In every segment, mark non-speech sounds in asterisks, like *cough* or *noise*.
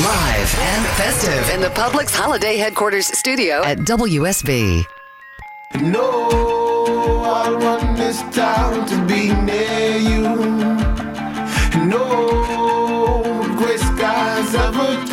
Live and festive in the Publix Holiday Headquarters studio at WSB. No, I run this town to be near you. No gray skies ever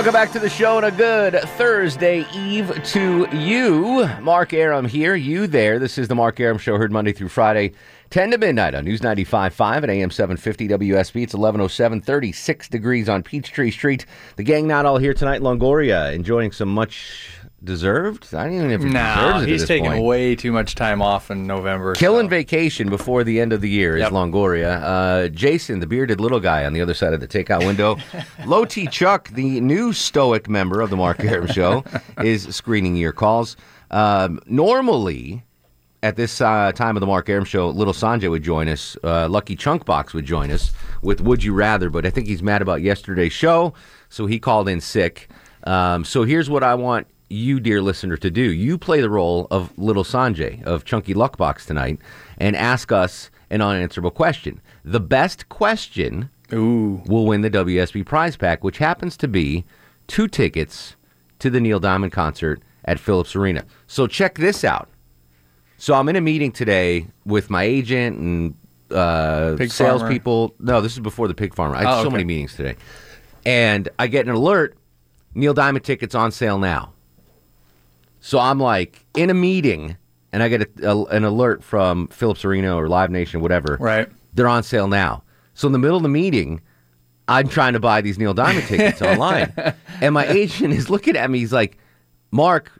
Welcome back to the show and a good Thursday Eve to you. Mark Arum here, you there. This is the Mark Arum Show, heard Monday through Friday, 10 to midnight on News 95.5 at AM 750 WSB. It's 1107, 36 degrees on Peachtree Street. The gang not all here tonight, Longoria, enjoying some much deserved. I don't even know if he No, deserves it he's taking point. way too much time off in November. Killing so. vacation before the end of the year is Longoria. Uh, Jason, the bearded little guy on the other side of the takeout window. *laughs* Low T Chuck, the new stoic member of the Mark Arum Show, *laughs* is screening your calls. Um, normally, at this uh, time of the Mark Arum Show, Little Sanjay would join us. Uh, Lucky Chunkbox would join us with Would You Rather, but I think he's mad about yesterday's show, so he called in sick. Um, so here's what I want you, dear listener, to do. You play the role of Little Sanjay, of Chunky Luckbox tonight, and ask us an unanswerable question. The best question Ooh. will win the WSB prize pack, which happens to be two tickets to the Neil Diamond concert at Phillips Arena. So check this out. So I'm in a meeting today with my agent and uh, Pig salespeople. No, this is before the pig farmer. I have Oh, so okay. many meetings today, and I get an alert: Neil Diamond tickets on sale now. So I'm like in a meeting, and I get a, a- an alert from Phillips Arena or Live Nation, whatever. Right. They're on sale now. So in the middle of the meeting, I'm trying to buy these Neil Diamond tickets *laughs* online, and my agent is looking at me. He's like, "Mark,"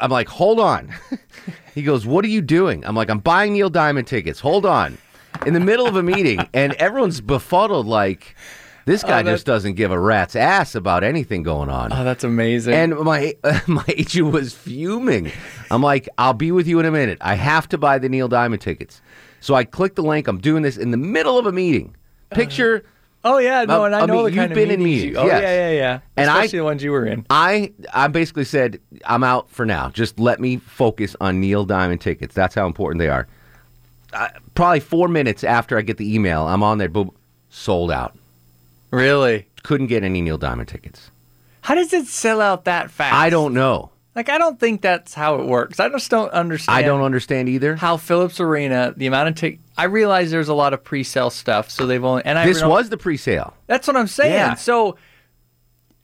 I'm like, "Hold on." *laughs* he goes, "What are you doing?" I'm like, "I'm buying Neil Diamond tickets. Hold on." In the middle of a meeting, and everyone's befuddled, like this guy that- just doesn't give a rat's ass about anything going on. Oh, that's amazing. And my *laughs* my agent was fuming. I'm like, I'll be with you in a minute. I have to buy the Neil Diamond tickets. So I click the link. I'm doing this in the middle of a meeting. Picture oh yeah, no, and I, I know mean, the you've kind of been in meetings you- Oh yes. yeah, yeah, yeah. And I- Especially the ones you were in. I I basically said I'm out for now. Just let me focus on Neil Diamond tickets. That's how important they are. Uh, probably four minutes after I get the email, I'm on there. Boom, sold out. Really? Couldn't get any Neil Diamond tickets. How does it sell out that fast? I don't know. Like I don't think that's how it works. I just don't understand. I don't understand either. how Phillips Arena, the amount of tick. I realize there's a lot of pre-sale stuff, so they've only. And I This was the pre-sale. That's what I'm saying. Yeah. So,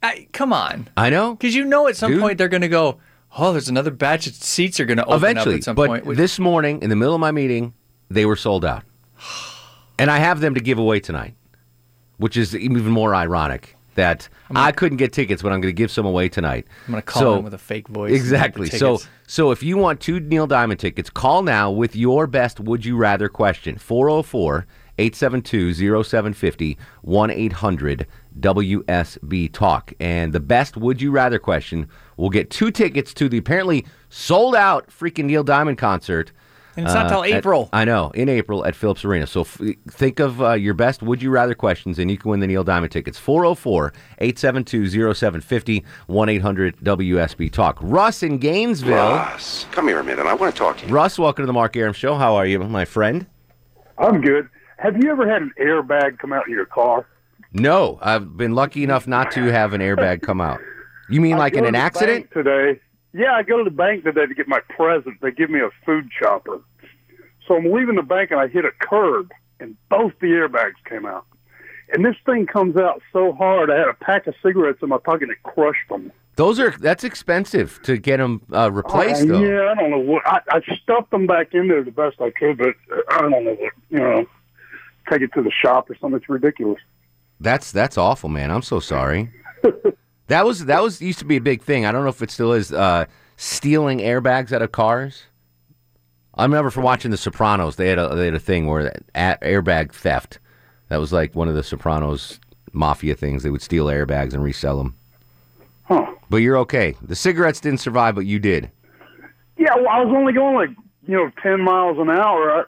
I, come on, I know. because you know at some Dude. point they're going to go. Oh, there's another batch of seats are going to open Eventually, up at some but point. this morning in the middle of my meeting, they were sold out, *sighs* and I have them to give away tonight, which is even more ironic that I couldn't get tickets, but I'm going to give some away tonight. I'm going to call So- in with a fake voice. and get the Exactly. So, so if you want two Neil Diamond tickets, call now with your best "Would you rather" question 404 872 0750 1 800 WSB Talk. And the best "Would you rather" question will get two tickets to the apparently sold out freaking Neil Diamond concert. And it's not till at- April. I know, in April at Phillips Arena. So f- think of uh, your best would you rather questions and you can win the Neil Diamond tickets. 404 872 0750 1 800 WSB Talk. Russ in Gainesville. Russ, come here a minute. I want to talk to you. Russ, welcome to the Mark Arum Show. How are you, my friend? I'm good. Have you ever had an airbag come out of your car? No, I've been lucky enough not to have an airbag come out. You mean I like in an accident? today? Yeah, I go to the bank today to get my present. They give me a food chopper. So I'm leaving the bank and I hit a curb, and both the airbags came out. And this thing comes out so hard, I had a pack of cigarettes in my pocket and it crushed them. Those are that's expensive to get them uh, replaced, Uh, though. Yeah, I don't know what. I, I stuffed them back in there the best I could, but I don't know what. You know, take it to the shop or something. It's ridiculous. That's that's awful, man. I'm so sorry. *laughs* That was that was used to be a big thing. I don't know if it still is. Uh, stealing airbags out of cars. I remember from watching The Sopranos, they had a they had a thing where at airbag theft. That was like one of the Sopranos mafia things. They would steal airbags and resell them. Huh. But you're okay. The cigarettes didn't survive, but you did. Yeah, well, I was only going like you know ten miles an hour. I,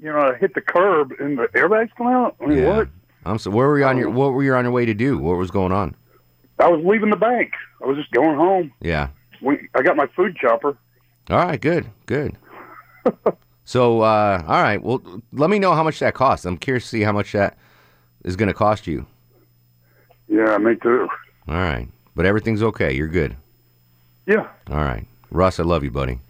you know, I hit the curb and the airbags come out. I mean, Yeah. what? I'm so. Where were you on your? Um, what were you on your way to do? What was going on? I was leaving the bank. I was just going home. Yeah. We, I got my food chopper. All right. Good. Good. So, uh, all right. Well, let me know how much that costs. I'm curious to see how much that is going to cost you. Yeah, me too. All right. But everything's okay. You're good. Yeah, All right. Russ, I love you, buddy.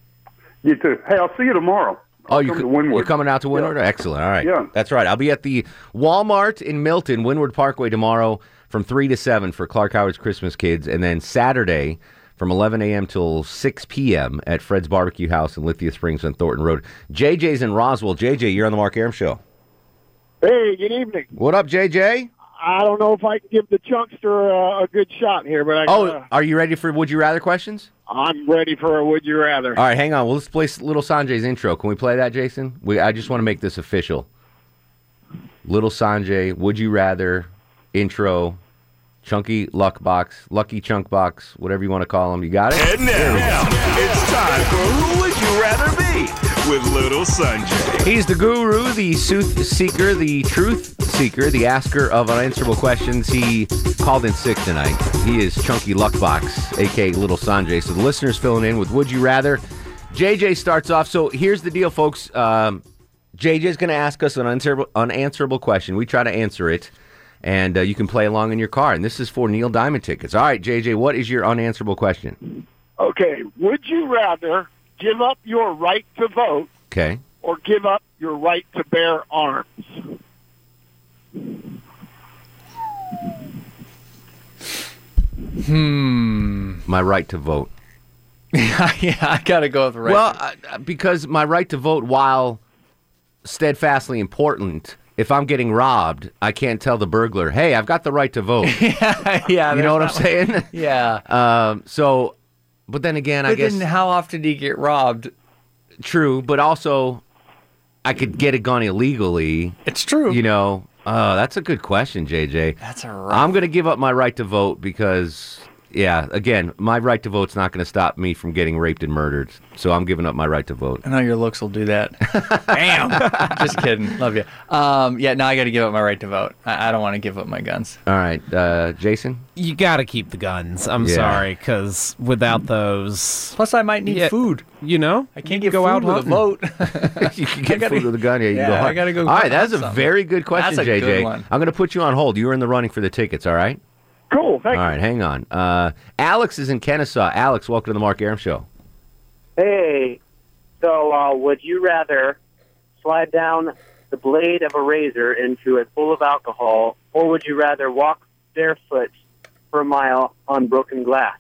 you too. Hey, I'll see you tomorrow. Oh, you co- you're coming out to Windward? Excellent. All right. Yeah. That's right. I'll be at the Walmart in Milton, Windward Parkway tomorrow from 3 to 7 for Clark Howard's Christmas Kids. And then Saturday from 11 a.m. till 6 p.m. at Fred's Barbecue House in Lithia Springs on Thornton Road. JJ's in Roswell. JJ, you're on the Mark Arum Show. Hey, good evening. What up, JJ? I don't know if I can give the chunkster uh, a good shot here, but I Oh, gotta- are you ready for Would You Rather questions? I'm ready for a would you rather. All right, hang on. Well, let's play Little Sanjay's intro. Can we play that, Jason? We, I just want to make this official. Little Sanjay, Would You Rather intro, Chunky Luck Box, Lucky Chunk Box, whatever you want to call them. You got it? And now, it's time for Who Would You Rather Be with Little Sanjay. He's the guru, the sooth seeker, the truth seeker, the asker of unanswerable questions. He called in sick tonight. He is Chunky Luckbox, aka Little Sanjay. So the listeners filling in with Would You Rather. JJ starts off. So here's the deal, folks. Um, JJ's going to ask us an unanswerable, unanswerable question. We try to answer it, and uh, you can play along in your car. And this is for Neil Diamond tickets. All right, JJ, what is your unanswerable question? Okay, would you rather give up your right to vote Okay. or give up your right to bear arms? Hmm. My right to vote. *laughs* yeah, I gotta go with the right. Well, uh, because my right to vote, while steadfastly important, if I'm getting robbed, I can't tell the burglar, "Hey, I've got the right to vote." *laughs* yeah, you know what I'm saying? *laughs* Yeah. Um, so, but then again, I But guess then, how often do you get robbed? true. But also, I could get a gun illegally. It's true. You know, oh, that's a good question, JJ. That's a rough. I'm going to give up my right to vote because, yeah, again, my right to vote's not going to stop me from getting raped and murdered. So I'm giving up my right to vote. I know your looks will do that. *laughs* Bam. Just kidding. Love you. Um, yeah, now I got to give up my right to vote. I, I don't want to give up my guns. All right, uh, Jason. You got to keep the guns. I'm Yeah. sorry, because without those, Plus, I might need Yeah. food. you know, I can't you get go food out with hunting. a vote. *laughs* *laughs* you can get gotta- food with a gun. Yeah, you yeah, go. I hunt. gotta go All right, hunt that's a something. very good question, That's a JJ. good one. I'm going to put you on hold. You were in the running for the tickets. All right. Cool, thank All right, hang on. Uh, Alex is in Kennesaw. Alex, welcome to the Mark Arum Show. Hey, so uh, would you rather slide down the blade of a razor into a full of alcohol, or would you rather walk barefoot for a mile on broken glass?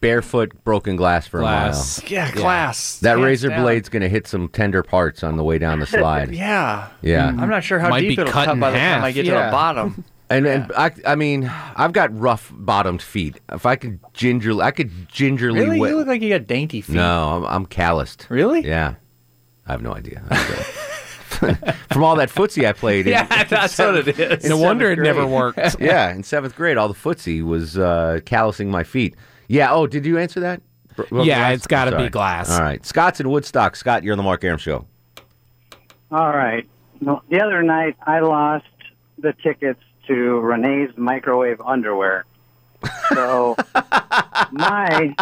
Barefoot, broken glass for Glass. yeah, glass. a. That Hands razor down. blade's going to hit some tender parts on the way down the *laughs* slide. Yeah. Yeah. I'm not sure how Might deep be it'll cut cut in by the time half. I get to Yeah. the bottom. *laughs* And and I, I mean, I've got rough bottomed feet. If I could gingerly, I could gingerly. really? wet- You look like you got dainty feet. no, I'm, I'm calloused. Really? Yeah, I have no idea. *laughs* From all that footsie I played. in- *laughs* Yeah, that's what it is. No wonder it never worked. *laughs* yeah, in seventh grade, all the footsie was uh, callousing my feet. Yeah. Oh, did you answer that? Bro- broken Yeah, glass? it's gotta be glass. All right, Scott's in Woodstock. Scott, you're on the Mark Arum Show. All right. No, the other night, I lost the tickets to Renee's microwave underwear. So *laughs* my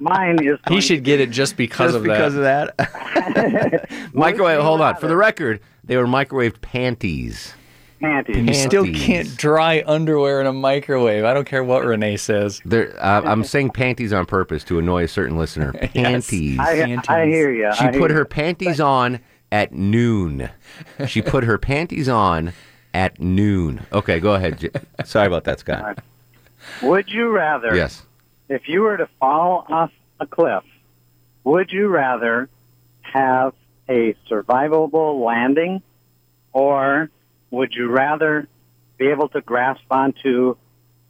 mine is. He should get it just because Just of because that. of that. *laughs* *laughs* microwave. Hold on. For the record, they were microwaved panties. panties. You still can't dry underwear in a microwave. I don't care what Renee says. They're, uh, I'm saying panties on purpose to annoy a certain listener. Panties. I, I hear you. She put her panties on at noon. She put her panties on at noon. Okay, go ahead. *laughs* Sorry about that, Scott. Would you rather? Yes. If you were to fall off a cliff, would you rather have a survivable landing, or would you rather be able to grasp onto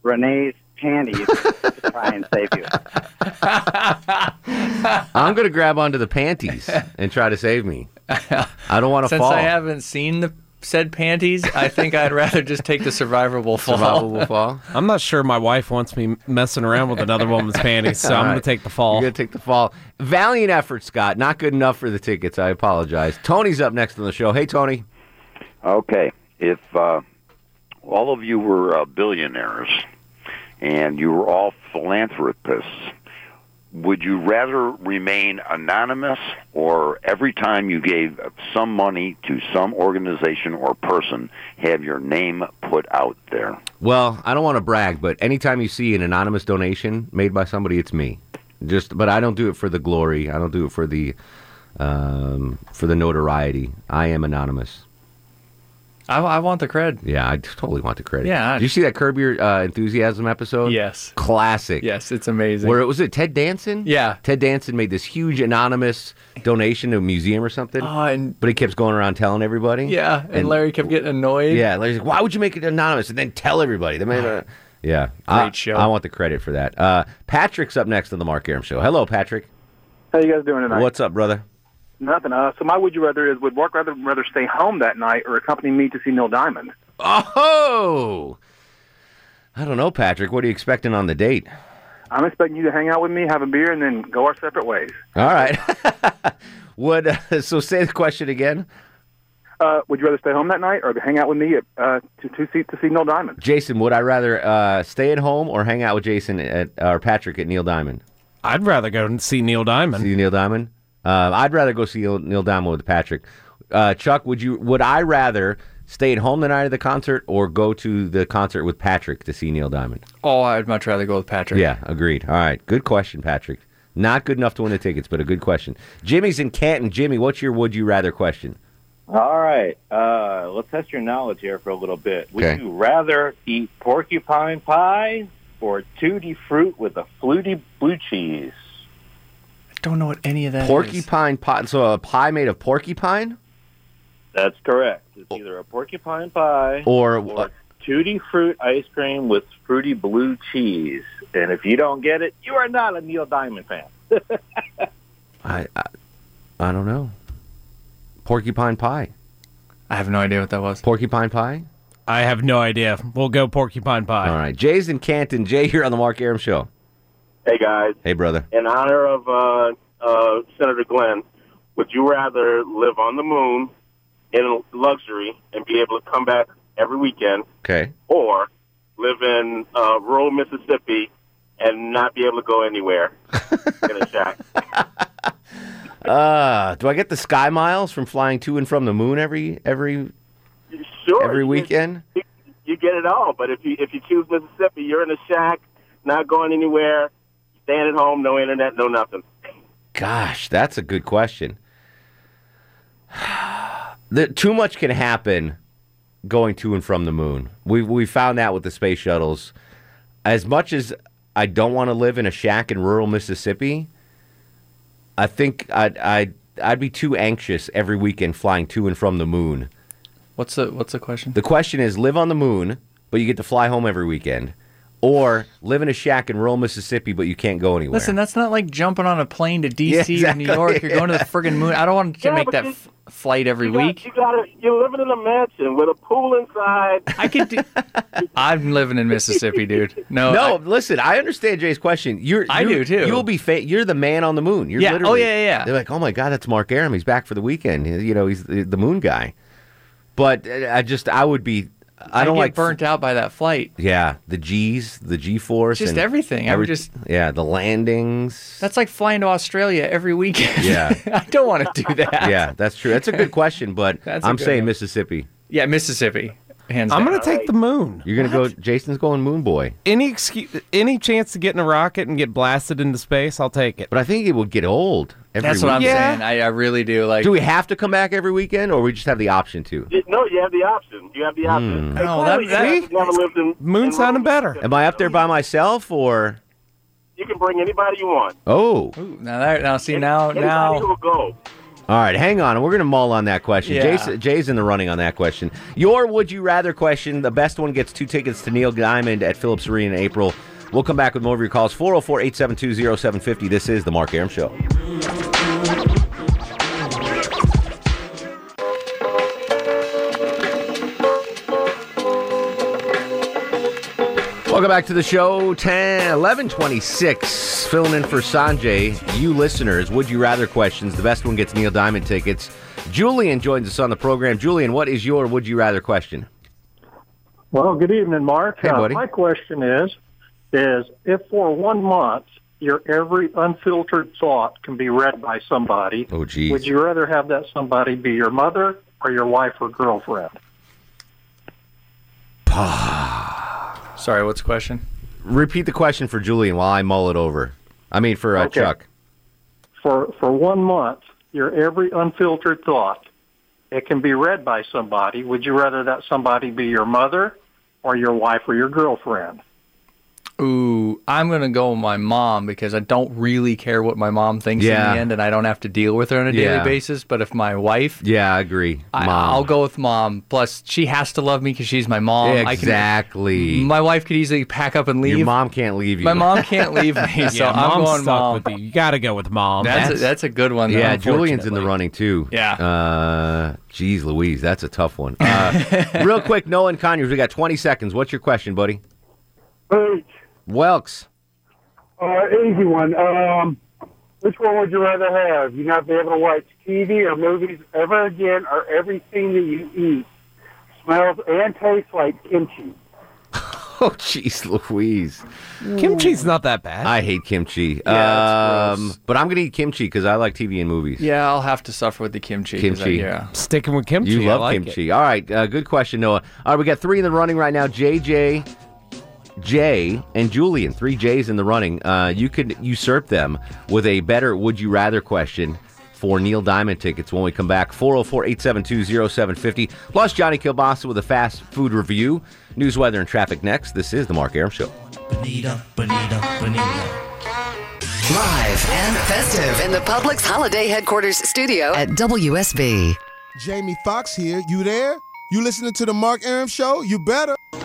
Renee's panties to try and save you. *laughs* I'm going to grab onto the panties and try to save me. I don't want to Since fall. Since I haven't seen the said panties, I think I'd rather just take the survivable fall. Survivable fall. *laughs* I'm not sure my wife wants me messing around with another woman's *laughs* panties, so All I'm right. going to take the fall. You're going to take the fall. Valiant effort, Scott. Not good enough for the tickets. I apologize. Tony's up next on the show. Hey, Tony. Okay, if uh, all of you were uh, billionaires and you were all philanthropists, would you rather remain anonymous or every time you gave some money to some organization or person, have your name put out there? Well, I don't want to brag, but anytime you see an anonymous donation made by somebody, it's me. Just, but I don't do it for the glory. I don't do it for the um, for the notoriety. I am anonymous. I, I want the cred. Yeah, I totally want the credit. Yeah, I- Did you see that Curb Your uh, Enthusiasm episode? Yes. Classic. Yes, it's amazing. Where it was it Ted Danson? Yeah. Ted Danson made this huge anonymous donation to a museum or something. Oh, and but he keeps going around telling everybody. yeah, and, Larry kept getting annoyed. Yeah, Larry's like, why would you make it anonymous and then tell everybody? They made a, *sighs* yeah, I, Great show. I want the credit for that. Uh, Patrick's up next on the Mark Arum Show. Hello, Patrick. How you guys doing tonight? What's up, brother? Nothing. Uh, so my would you rather is would Mark rather rather stay home that night or accompany me to see Neil Diamond? Oh, I don't know, Patrick. What are you expecting on the date? I'm expecting you to hang out with me, have a beer, and then go our separate ways. All right. *laughs* Would uh, so say the question again? Uh, would you rather stay home that night or hang out with me at, uh, to to see to see Neil Diamond? Jason, would I rather uh, stay at home or hang out with Jason at, or Patrick at Neil Diamond? I'd rather go and see Neil Diamond. See Neil Diamond? Uh, I'd rather go see Neil Neil Diamond with Patrick. Uh, Chuck, would you? Would I rather stay at home the night of the concert or go to the concert with Patrick to see Neil Diamond? Oh, I'd much rather go with Patrick. Yeah, agreed. All right, good question, Patrick. Not good enough to win the tickets, but a good question. Jimmy's in Canton. Jimmy, what's your would you rather question? All right. Uh, let's test your knowledge here for a little bit. Would Okay. you rather eat porcupine pie or tutti fruit with a fluty blue cheese? I don't know what any of that is. Porcupine pie. So a pie made of porcupine, That's correct. It's either a porcupine pie or, or tutti fruit ice cream with fruity blue cheese. And if you don't get it, you are not a Neil Diamond fan. *laughs* I, I I don't know. Porcupine pie. I have no idea what that was. Porcupine pie. I have no idea. We'll go porcupine pie. All right, Jay's in Canton. Jay here on the Mark Arum Show. Hey guys, Hey, brother. in honor of uh, uh, Senator Glenn, would you rather live on the moon in luxury and be able to come back every weekend, Okay. or live in uh, rural Mississippi and not be able to go anywhere *laughs* in a shack? *laughs* Uh, do I get the sky miles from flying to and from the moon every every Sure, every you- weekend? You get it all, but if you if you choose Mississippi, you're in a shack, not going anywhere, staying at home, no internet, no nothing. Gosh, that's a good question. *sighs* The, too much can happen going to and from the moon. We we found that with the space shuttles. As much as I don't want to live in a shack in rural Mississippi, I think I'd I'd, I'd be too anxious every weekend flying to and from the moon. What's the What's the question? The question is live on the moon, but you get to fly home every weekend, or live in a shack in rural Mississippi, but you can't go anywhere. Listen, that's not like jumping on a plane to DC Yeah, or. New York. You're going to the friggin' moon. I don't want to Yeah, make that you- f- flight every You got- week. you got to You're living in a mansion with a pool inside. I could. Do, *laughs* I'm living in Mississippi, dude. No, no, I- listen. I understand Jay's question. You're, I you're- do, too. You'll be fa- You're the man on the moon. You're Yeah. Oh, literally. yeah, yeah, yeah. They're like, oh my god, that's Mark Arum. He's back for the weekend. You know, he's the, the moon guy. But uh, I just, I would be. I don't get like burnt out by that flight. Yeah, the G's, the G force, Just and everything. I would just- yeah, the landings. That's like flying to Australia every weekend. Yeah. *laughs* I don't want to do that. yeah, that's true. That's a good question, but *laughs* That's a I'm saying one. Mississippi. Yeah, Mississippi. Hands I'm gonna take the moon. You're gonna go. Jason's going moon boy. Any excuse, any chance to get in a rocket and get blasted into space, I'll take it. But I think it would get old. Every That's what I'm week. saying. I, I really do. Like, Do we have to come back every weekend, or we just have the option to? No, you have the option. You have the option. Hmm. Hey, No, clearly that- you guys never lived in. Moon in sounding rural better. Am I up there by myself, or You can bring anybody you want. oh? now that now see now Anybody now who will go. All right, hang on. We're going to mull on that question. Yeah. Jay's, Jay's in the running on that question. Your would you rather question, the best one gets two tickets to Neil Diamond at Phillips Arena in April. We'll come back with more of your calls. 404 872 0750. This is The Mark Arum Show. Welcome back to the show. 10, 1126. Filling in for Sanjay. You listeners, would you rather questions? The best one gets Neil Diamond tickets. Julian joins us on the program. Julian, what is your would you rather question? Well, good evening, Mark. Hey, Uh, buddy. my question is, is if for one month your every unfiltered thought can be read by somebody, Oh, geez. would you rather have that somebody be your mother or your wife or girlfriend? Sorry, what's the question? Repeat the question for Julian while I mull it over. I mean, for uh, Okay. Chuck. For for one month, your every unfiltered thought, it can be read by somebody. Would you rather that somebody be your mother or your wife or your girlfriend? Ooh, I'm gonna go with my mom because I don't really care what my mom thinks Yeah. in the end, and I don't have to deal with her on a daily Yeah. basis. But if my wife, Yeah, I agree. I, Mom. I'll go with mom. Plus, she has to love me because she's my mom. I can- exactly. my wife could easily pack up and leave. Your mom can't leave you. My mom *laughs* can't leave me, so Yeah, I'm going stuck mom. with you. You got to go with mom. That's, a, that's a good one. Though, yeah, Julian's in the running too. Yeah. Uh, geez, Louise, that's a tough one. *laughs* Uh, real quick, Nolan Conyers, we got 20 seconds. What's your question, buddy? Hey, Welks. uh, easy one. Um, which one would you rather have? You not be able to watch TV or movies ever again, or everything that you eat smells and tastes like kimchi? *laughs* Oh, jeez, Louise. Kimchi's not that bad. I hate kimchi. Yeah, it's um, gross. but I'm gonna eat kimchi because I like TV and movies. Yeah, I'll have to suffer with the kimchi. 'cause I- Kimchi. yeah. Sticking with kimchi. You I love like kimchi. All right, uh, good question, Noah. All right, we got three in the running right now. JJ, Jay, and Julian. Three J's in the running. Uh, you could usurp them with a better would you rather question for Neil Diamond tickets when we come back. 404 872 0750. Plus, Johnny Kielbasa with a fast food review. News, weather, and traffic next. This is The Mark Arum Show. Bonita, bonita, bonita. Live and festive in the Publix Holiday Headquarters studio at WSB. Jamie Foxx here. You there? You listening to the Mark Arum Show? You better. He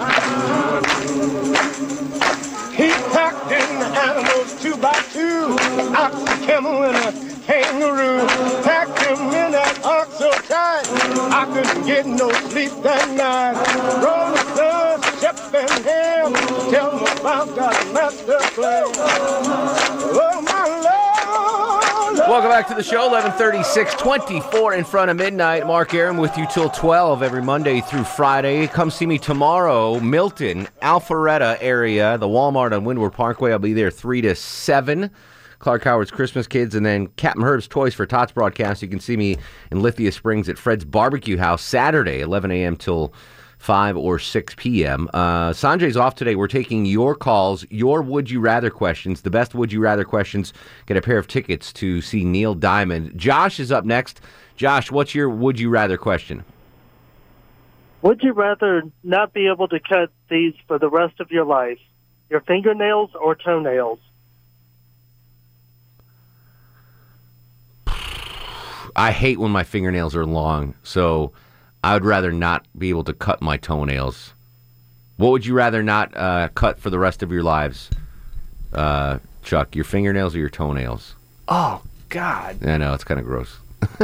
packed in the animals two by two, ox, a camel, and a kangaroo. Packed him in that ox so tight, I couldn't get no sleep that night. Rolling Stones, Shem and Ham, tell them about that master plan. Welcome back to the show. 1136, 24 in front of midnight. Mark Arum with you till 12 every Monday through Friday. Come see me tomorrow, Milton, Alpharetta area, the Walmart on Windward Parkway. I'll be there 3 to 7. Clark Howard's Christmas Kids, and then Captain Herb's Toys for Tots broadcast. You can see me in Lithia Springs at Fred's Barbecue House Saturday, 11 a.m. till 5 or 6 p.m. Uh, Sanjay's off today. We're taking your calls, your would you rather questions. The best would you rather questions get a pair of tickets to see Neil Diamond. Josh is up next. Josh, what's your would you rather question? Would you rather not be able to cut these for the rest of your life? Your fingernails or toenails? I hate when my fingernails are long, so I would rather not be able to cut my toenails. What would you rather not uh, cut for the rest of your lives, uh, Chuck? Your fingernails or your toenails? Oh God. I know it's kind of gross. *laughs*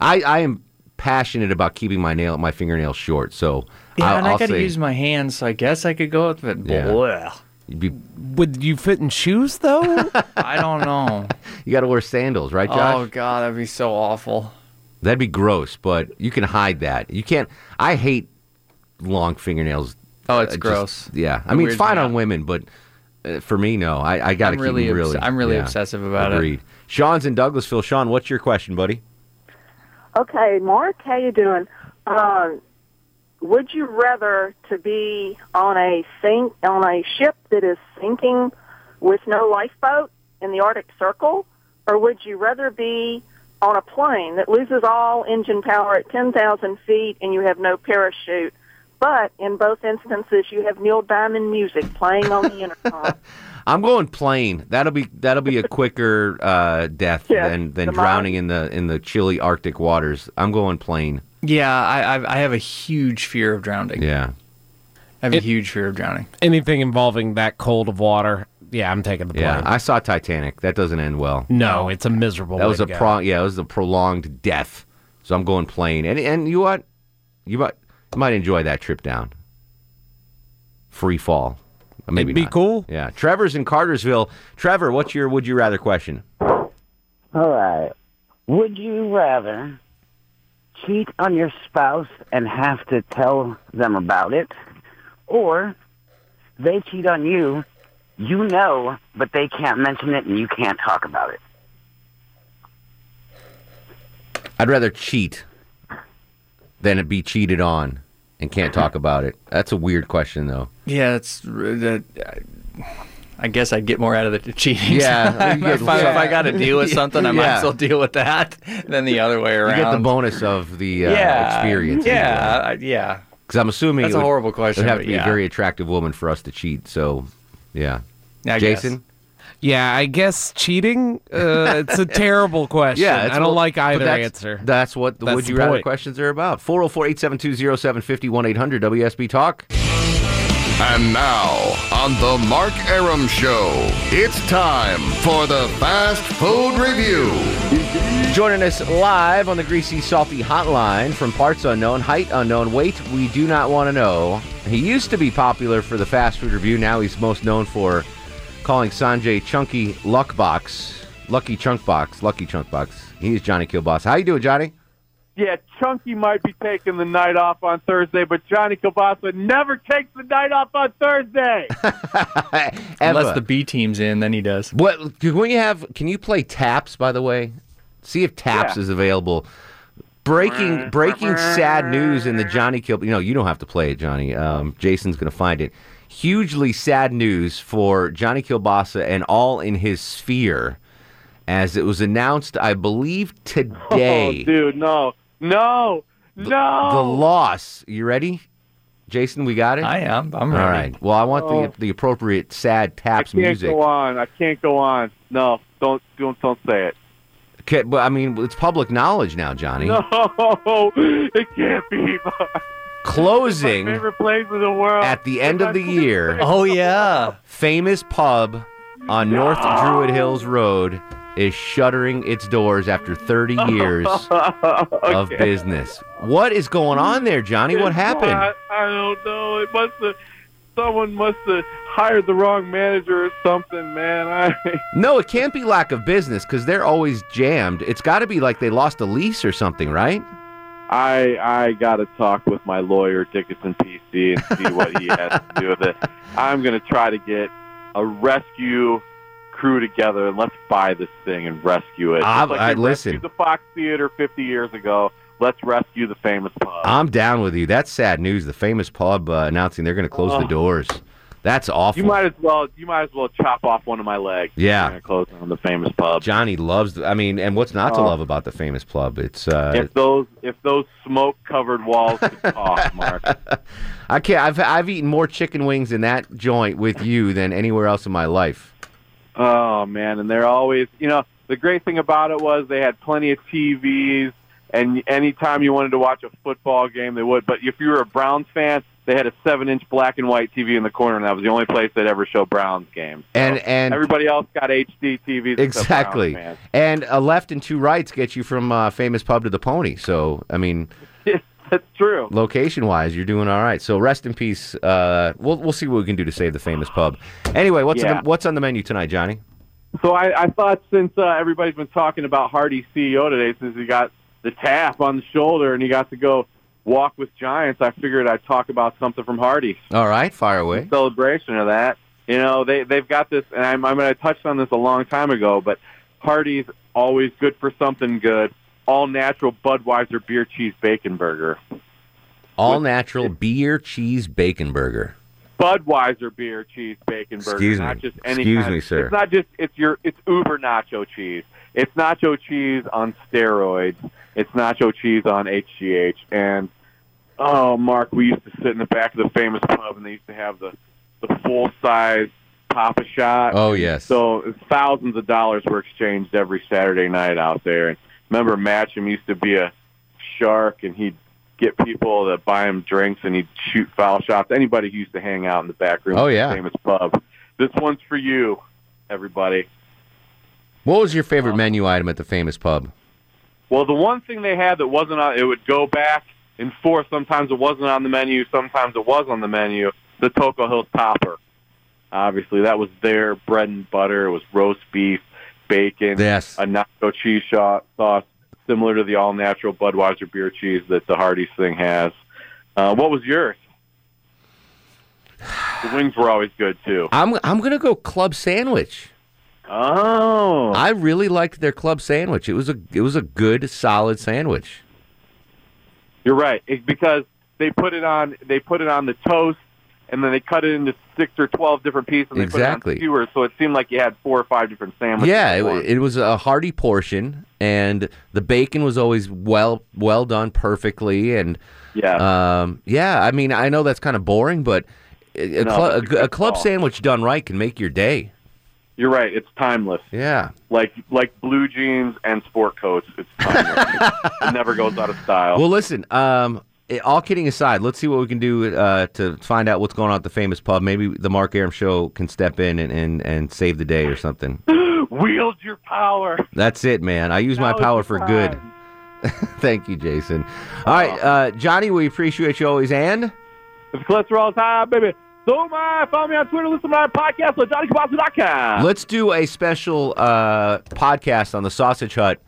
I I am passionate about keeping my nail my fingernails short, so Yeah, I'll, and I I'll got to say use my hands, so I guess I could go with it. Yeah. Blech. you'd be, Would you fit in shoes though? *laughs* I don't know. *laughs* you got to wear sandals, right, Josh? Oh God, that'd be so awful. That'd be gross, but you can hide that. You can't. I hate long fingernails. Oh, it's Uh, just- gross. yeah, I It mean, it's fine on women, but uh, for me, no. I, I got to I'm keep really them obs- really. I'm really yeah. obsessive about it. Agreed. Sean's in Douglasville. Sean, what's your question, buddy? Okay, Mark, how you doing? Um, would you rather to be on a sink on a ship that is sinking with no lifeboat in the Arctic Circle, or would you rather be on a plane that loses all engine power at ten thousand feet and you have no parachute? But in both instances, you have Neil Diamond music playing on the *laughs* intercom. I'm going plane. That'll be that'll be a quicker uh, death Yeah, than than drowning in the in the chilly Arctic waters. I'm going plane. Yeah, I I've, I have a huge fear of drowning. Yeah. I have a huge fear of drowning. Anything involving that cold of water, yeah, I'm taking the plane. Yeah, I saw Titanic. That doesn't end well. no, it's a miserable. That way was to a go. pro. Yeah, it was a prolonged death. So I'm going plane. And and you what? You might you might enjoy that trip down. Free fall. Or Maybe It'd be not. cool. Yeah. Trevor's in Cartersville. Trevor, what's your would you rather question? All right. Would you rather cheat on your spouse and have to tell them about it, or they cheat on you, you know, but they can't mention it and you can't talk about it? I'd rather cheat than it be cheated on and can't talk about it. That's a weird question though. Yeah, it's r- that. I guess I'd get more out of the cheating. Yeah, you if, get- I, if I got to deal with *laughs* something, I might Yeah. as well deal with that *laughs* than the other way around. You get the bonus of the uh, Yeah, experience. yeah, I- yeah. Because I'm assuming That's it a would- horrible question, It would have to be yeah. a very attractive woman for us to cheat. So, yeah. I guess. Jason. Yeah, I guess cheating. Uh, it's a terrible question. *laughs* Yeah, I don't what- like either that's- answer. That's what the That's would you the rather point. questions are about. 404 872 0750 800 WSB Talk. And now, on the Mark Arum Show, it's time for the Fast Food Review. Joining us live on the Greasy Salty Hotline from Parts Unknown, Height Unknown, Weight We Do Not Want to Know. He used to be popular for the Fast Food Review. Now he's most known for calling Sanjay Chunky Luck Box, Lucky Chunk Box, Lucky Chunk Box. He's Johnny Kilboss. How you doing, Johnny? Yeah, Chunky might be taking the night off on Thursday, but Johnny Kielbasa never takes the night off on Thursday. *laughs* Unless the B team's in, then he does. What can we have? Can you play Taps? By the way, see if Taps Yeah. is available. Breaking breaking sad news in the Johnny Kill. You know you don't have to play it, Johnny. Um, Jason's going to find it. Hugely sad news for Johnny Kielbasa and all in his sphere, as it was announced, I believe *laughs* today. Oh, dude, no, no, no. The loss. You ready, Jason? We got it. I am. I'm All ready. right. Well, I want Oh. the the appropriate sad taps can't music. go on. I can't go on. No, don't don't don't say it. Okay, but I mean, it's public knowledge now, Johnny. No, *laughs* it can't be. *laughs* Closing Favorite place in the world. at the end of the *laughs* year. Oh yeah. Famous pub on North Druid Hills Road is shuttering its doors after 30 years of business. What is going on there, Johnny? What happened? I, I don't know. It must have. Someone must have hired the wrong manager or something, man. I. *laughs* No, it can't be lack of business because they're always jammed. It's got to be like they lost a lease or something, right? I I got to talk with my lawyer Dickinson PC and see what he has to do with it. I'm going to try to get a rescue crew together and let's buy this thing and rescue it. I- like I- listen. the Fox Theater 50 years ago. Let's rescue the famous pub. I'm down with you. That's sad news. The famous pub uh, announcing they're going to close the doors. That's awful. You might as well you might as well chop off one of my legs. Yeah. Close down the famous pub. Johnny loves. I mean, and what's not to Oh. love about the famous pub? It's uh, If those if those smoke covered walls could talk, *laughs* Mark. I can't. I've I've eaten more chicken wings in that joint with you than anywhere else in my life. Oh man, and they're always, you know, the great thing about it was they had plenty of TVs, and anytime you wanted to watch a football game, they would. But if you were a Browns fan, they had a seven-inch black and white TV in the corner, and that was the only place they'd ever show Browns games. And and Everybody else got HD TVs. exactly. Browns And a left and two rights get you from uh, famous pub to the pony. So I mean. *laughs* That's true. location wise, you're doing all right. So rest in peace. Uh, we'll we'll see what we can do to save the famous pub. Anyway, what's on the, what's on the menu tonight, Johnny? So I, I thought since uh, everybody's been talking about Hardy CEO today, since he got the tap on the shoulder and he got to go walk with giants, I figured I'd talk about something from Hardy. All right, fire away. celebration of that. You know, they they've got this, and I'm, I mean, I touched on this a long time ago, but Hardee's always good for something good. All natural Budweiser beer cheese bacon burger. All natural beer cheese bacon burger. Budweiser beer cheese bacon burger, Excuse not me. just any Excuse kind me, sir. It's not just it's your it's uber nacho cheese. It's nacho cheese on steroids. It's nacho cheese on HGH. And oh, Mark, we used to sit in the back of the famous pub, and they used to have the the full size Papa Shot. Oh, yes. So thousands of dollars were exchanged every Saturday night out there. And remember, Matcham used to be a shark, and he'd get people to buy him drinks, and he'd shoot foul shots. Anybody who used to hang out in the back room Oh, of the yeah. famous pub. This one's for you, everybody. What was your favorite menu item at the famous pub? Well, the one thing they had that wasn't on, it would go back and forth. Sometimes it wasn't on the menu. Sometimes it was on the menu. The Toco Hills Topper. Obviously, that was their bread and butter. It was roast beef, bacon, Yes. a nacho cheese shot sauce, similar to the all-natural Budweiser beer cheese that the Hardee's thing has. Uh, what was yours? The wings were always good too. I'm I'm gonna go club sandwich. Oh, I really liked their club sandwich. It was a it was a good solid sandwich. You're right. It's because they put it on they put it on the toast and then they cut it into six or twelve different pieces and they Exactly. put it on skewers, so it seemed like you had four or five different sandwiches. Yeah, it, it was a hearty portion, and the bacon was always well well done perfectly. And yeah, um, yeah. I mean, I know that's kind of boring, but a, No, a a, a club call. sandwich done right can make your day. You're right. It's timeless. Yeah. Like like blue jeans and sport coats. It's timeless. *laughs* it never goes out of style. Well, listen. Um, eh, all kidding aside, let's see what we can do uh, to find out what's going on at the famous pub. Maybe the Mark Arum Show can step in and, and, and save the day or something. *gasps* Wield your power. That's it, man. I use my Now is power the for good. *laughs* Thank you, Jason. All right, uh, Johnny, we appreciate you always. And If cholesterol's high, baby. So my follow me on Twitter, listen to my podcast at JohnnyKielbasa.com. let's do a special uh, podcast on the Sausage Hut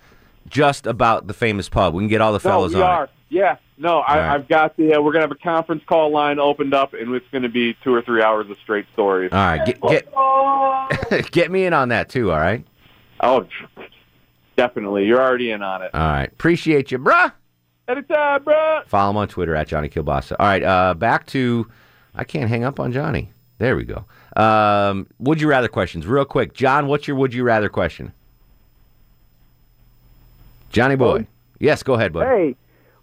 just about the famous pub. We can get all the fellas no, we on are. it. Yeah, no, I, right. I've got the. Uh, we're gonna have a conference call line opened up, and it's gonna be two or three hours of straight stories. All right, get get *laughs* get me in on that too. All right. Oh, definitely. You're already in on it. All right. Appreciate you, bruh. Anytime, bro. Follow him on Twitter at Johnny Kielbasa. All right, uh, back to I can't hang up on Johnny. There we go. Um, would you rather questions, real quick. John, what's your would you rather question? Johnny boy. Yes, go ahead, bud. Hey,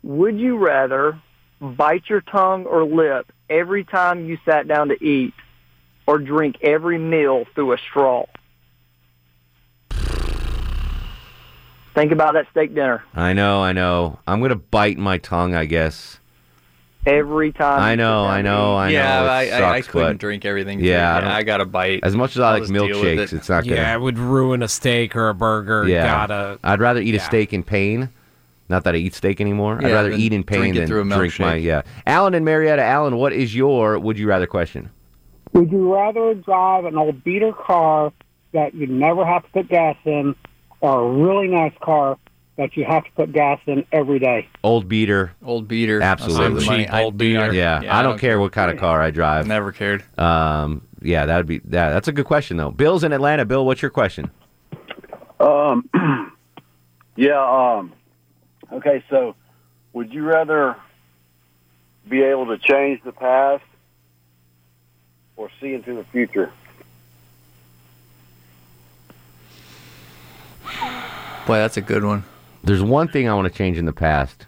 would you rather bite your tongue or lip every time you sat down to eat or drink every meal through a straw? Think about that steak dinner I know, I know. I'm gonna bite my tongue, I guess. Every time. I know, I know, I know. Yeah, it I, I, I couldn't but- drink everything. Yeah. I I, got a bite. As much as I I'll like just deal with milkshakes, it. it's not gonna. Yeah, it would ruin a steak or a burger. Yeah. Gotta. I'd rather eat a steak in pain. Not that I eat steak anymore. I'd rather eat in pain drink than drink my yeah. Alan and Marietta. Alan, what is your would you rather question? Would you rather drive an old beater car that you never have to put gas in, or a really nice car that you have to put gas in every day? Old beater. Old beater. Absolutely. I'll save the money. Cheap I old do not- beater. Yeah, I, don't care what kind of car I drive. Never cared. Um, yeah, that would be that. That's a good question though. Bill's in Atlanta. Bill, what's your question? Um, *clears throat* yeah. Um, okay. So, would you rather be able to change the past or see into the future? Boy, that's a good one. There's one thing I want to change in the past.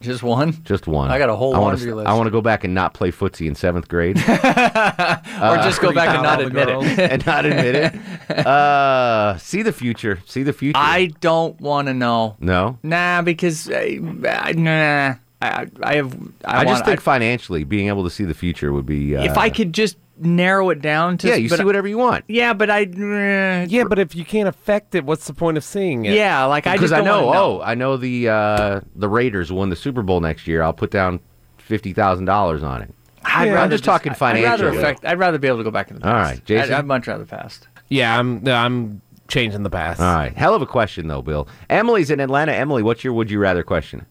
Just one? Just one. I got a whole I wanna laundry list. I want to go back and not play footsie in seventh grade. *laughs* or just go back and not admit it. *laughs* and not admit it. *laughs* Uh, see the future. See the future. I don't want to know. no. Nah, because I, I, nah. I, I have. I, I, just want, think financially, being able to see the future would be. Uh, if I could just narrow it down to yeah, you see whatever you want. Yeah, but I. eh, Yeah, but if you can't affect it, what's the point of seeing it? Yeah, like I Because just I, don't know, oh, I know the uh, the Raiders won the Super Bowl next year. I'll put down fifty thousand dollars on it. I'd I'm rather just talking I'd rather financially. affect. I'd rather be able to go back in the past. All right, Jason? I'd, I'd much rather past. Yeah, I'm. I'm changing the past. All right, hell of a question though, Bill. Emily's in Atlanta. Emily, what's your would you rather question?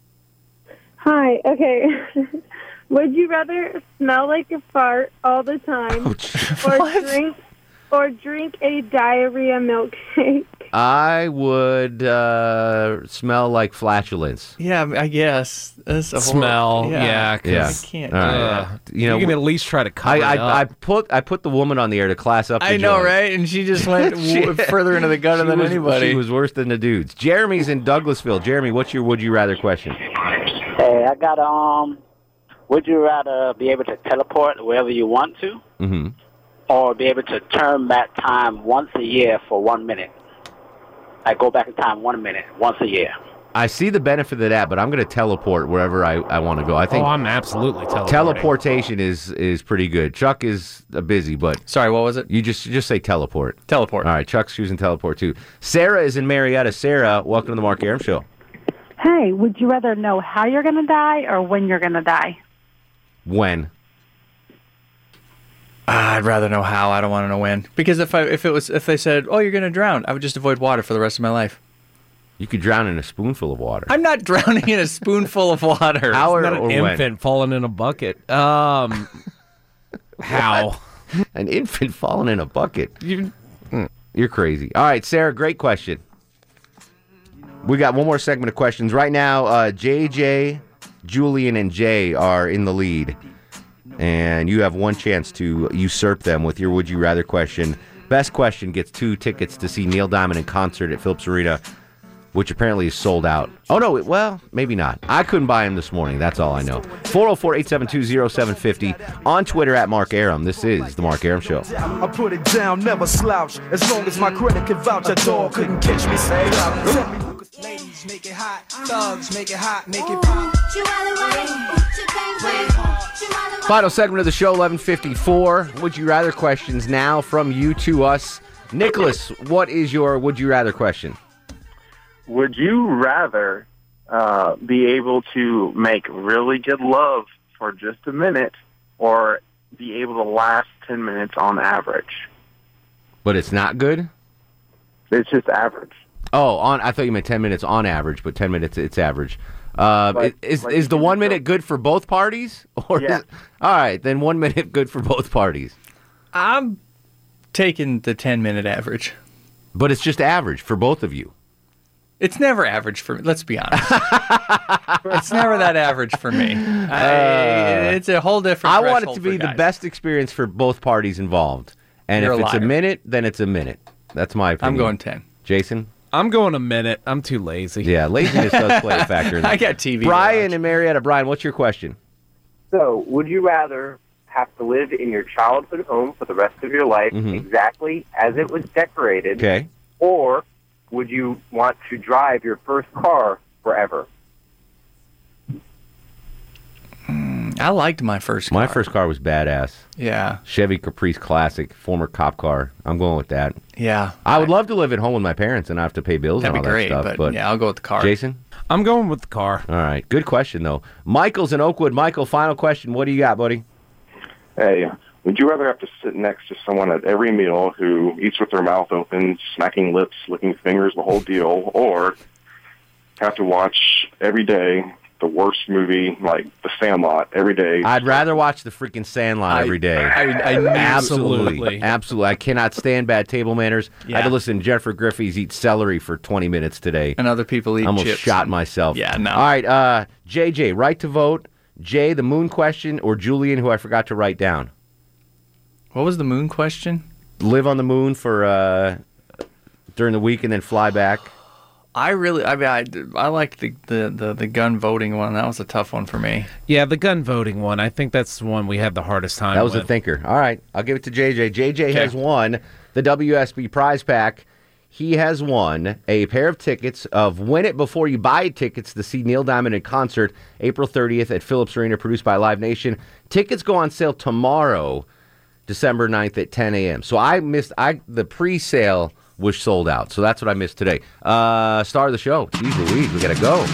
Hi. Okay. *laughs* Would you rather smell like a fart all the time, or *laughs* drink, or drink a diarrhea milkshake? I would uh, smell like flatulence. Yeah, I guess that's a whole- Smell, yeah, 'cause yeah. I can't All do right. You know, You can at least try to cover I, it I, up. I put I put the woman on the air to class up. The I know, joint. right? And she just *laughs* went She- w- further into the gutter than was- anybody. She was worse than the dudes. Jeremy's in Douglasville. Jeremy, what's your would you rather question? Hey, I got um. Would you rather be able to teleport wherever you want to, Mm-hmm. or be able to turn back time once a year for one minute. I go back in time one minute once a year. I see the benefit of that, but I'm going to teleport wherever I, I want to go. I think oh, I'm absolutely teleporting. teleportation is is pretty good. Chuck is uh, busy, but sorry, what was it? You just just say teleport. Teleport. All right, Chuck's choosing teleport too. Sarah is in Marietta. Sarah, welcome to the Mark Arum Show. Hey, would you rather know how you're going to die or when you're going to die? When? Ah, I'd rather know how. I don't want to know when. Because if I if it was if they said, "Oh, you're going to drown," I would just avoid water for the rest of my life. You could drown in a spoonful of water. I'm not *laughs* drowning in a spoonful of water. How or, Not an or when? infant falling in a bucket. Um, *laughs* how? An infant falling in a bucket. You, you're crazy. All right, Sarah, great question. We got one more segment of questions. Right now, uh, JJ, Julian, and Jay are in the lead. And you have one chance to usurp them with your Would You Rather question. Best question gets two tickets to see Neil Diamond in concert at Phillips Arena, which apparently is sold out. Oh, no, it- well, maybe not. I couldn't buy him this morning. That's all I know. 404 872 0750 on Twitter at Mark Arum. This is The Mark Arum Show. I put it down, never slouch. As long as my credit can vouch, a dog couldn't catch me. Say uh, out. Tell me Ladies, make it hot. Thugs, make it hot. Make it pop. Final segment of the show, 1154. Would you rather questions now from you to us. Nicholas, what is your would you rather question? Would you rather uh, be able to make really good love for just a minute or be able to last 10 minutes on average? But it's not good? It's just average. Oh, on I thought you meant 10 minutes on average, but 10 minutes it's average. Uh, Like- is like is the one minute good for both parties? *laughs* Or Yeah. is, all right, then one minute good for both parties. I'm taking the 10 minute average. But it's just average for both of you. It's never average for me. Let's be honest. *laughs* it's never that average for me. I, it's a whole different. Uh, I want it to be the best experience for both parties involved. And You're if a it's a minute, then it's a minute. That's my opinion. I'm going 10. Jason? I'm going a minute. I'm too lazy. Yeah, laziness does play a factor in *laughs* that. I got TV. Brian and Marietta. Brian, what's your question? So, would you rather have to live in your childhood home for the rest of your life Mhm. exactly as it was decorated? Okay. Or would you want to drive your first car forever? I liked my first car. My first car was badass. Yeah. Chevy Caprice Classic, former cop car. I'm going with that. Yeah. I would love to live at home with my parents and not have to pay bills That'd and be all great, that stuff. but yeah, I'll go with the car. Jason? I'm going with the car. All right. Good question, though. Michael's in Oakwood. Michael, final question. What do you got, buddy? Hey, would you rather have to sit next to someone at every meal who eats with their mouth open, smacking lips, licking fingers, the whole deal, or have to watch every day the worst movie like The Sandlot every day? I'd rather watch the freaking Sandlot I- every day. I- I knew- absolutely, Absolutely. absolutely. I cannot stand bad table manners. I had to listen to Jennifer Griffey's eat celery for 20 minutes today. And other people eat I almost chips shot and- myself. Yeah, no. All right, uh, JJ, right to vote. Jay, the moon question, or Julian, who I forgot to write down. What was the moon question? Live on the moon for uh, during the week and then fly back. I really, I mean, I, I like the, the, the, the gun voting one. That was a tough one for me. Yeah, the gun voting one. I think that's the one we had the hardest time That was with. a thinker. All right, I'll give it to JJ. JJ has won the WSB prize pack. He has won a pair of tickets of Win It Before You Buy tickets to see Neil Diamond in concert April 30th at Phillips Arena, produced by Live Nation. Tickets go on sale tomorrow, December 9th at 10 a.m. So I missed I the pre-sale was sold out. So that's what I missed today. Uh, star of the show. Jeez Louise, we gotta go.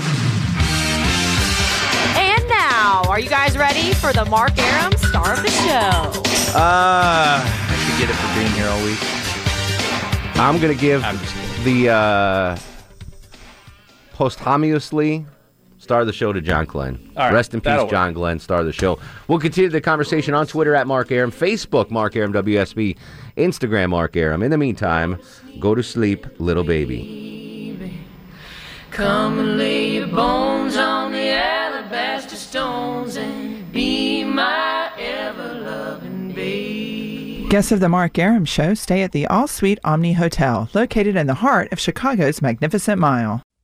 And now, are you guys ready for the Mark Arum star of the show? Uh, I should get it for being here all week. I'm gonna give the uh, posthumously star of the show to John Glenn. All right, Rest in peace, work. John Glenn, star of the show. We'll continue the conversation on Twitter at Mark Arum, Facebook Mark Arum WSB, Instagram Mark Arum. In the meantime, go to sleep, little baby. Come and lay your bones on the alabaster stones and be my ever loving babe. Guests of the Mark Arum Show stay at the All Suite Omni Hotel, located in the heart of Chicago's Magnificent Mile.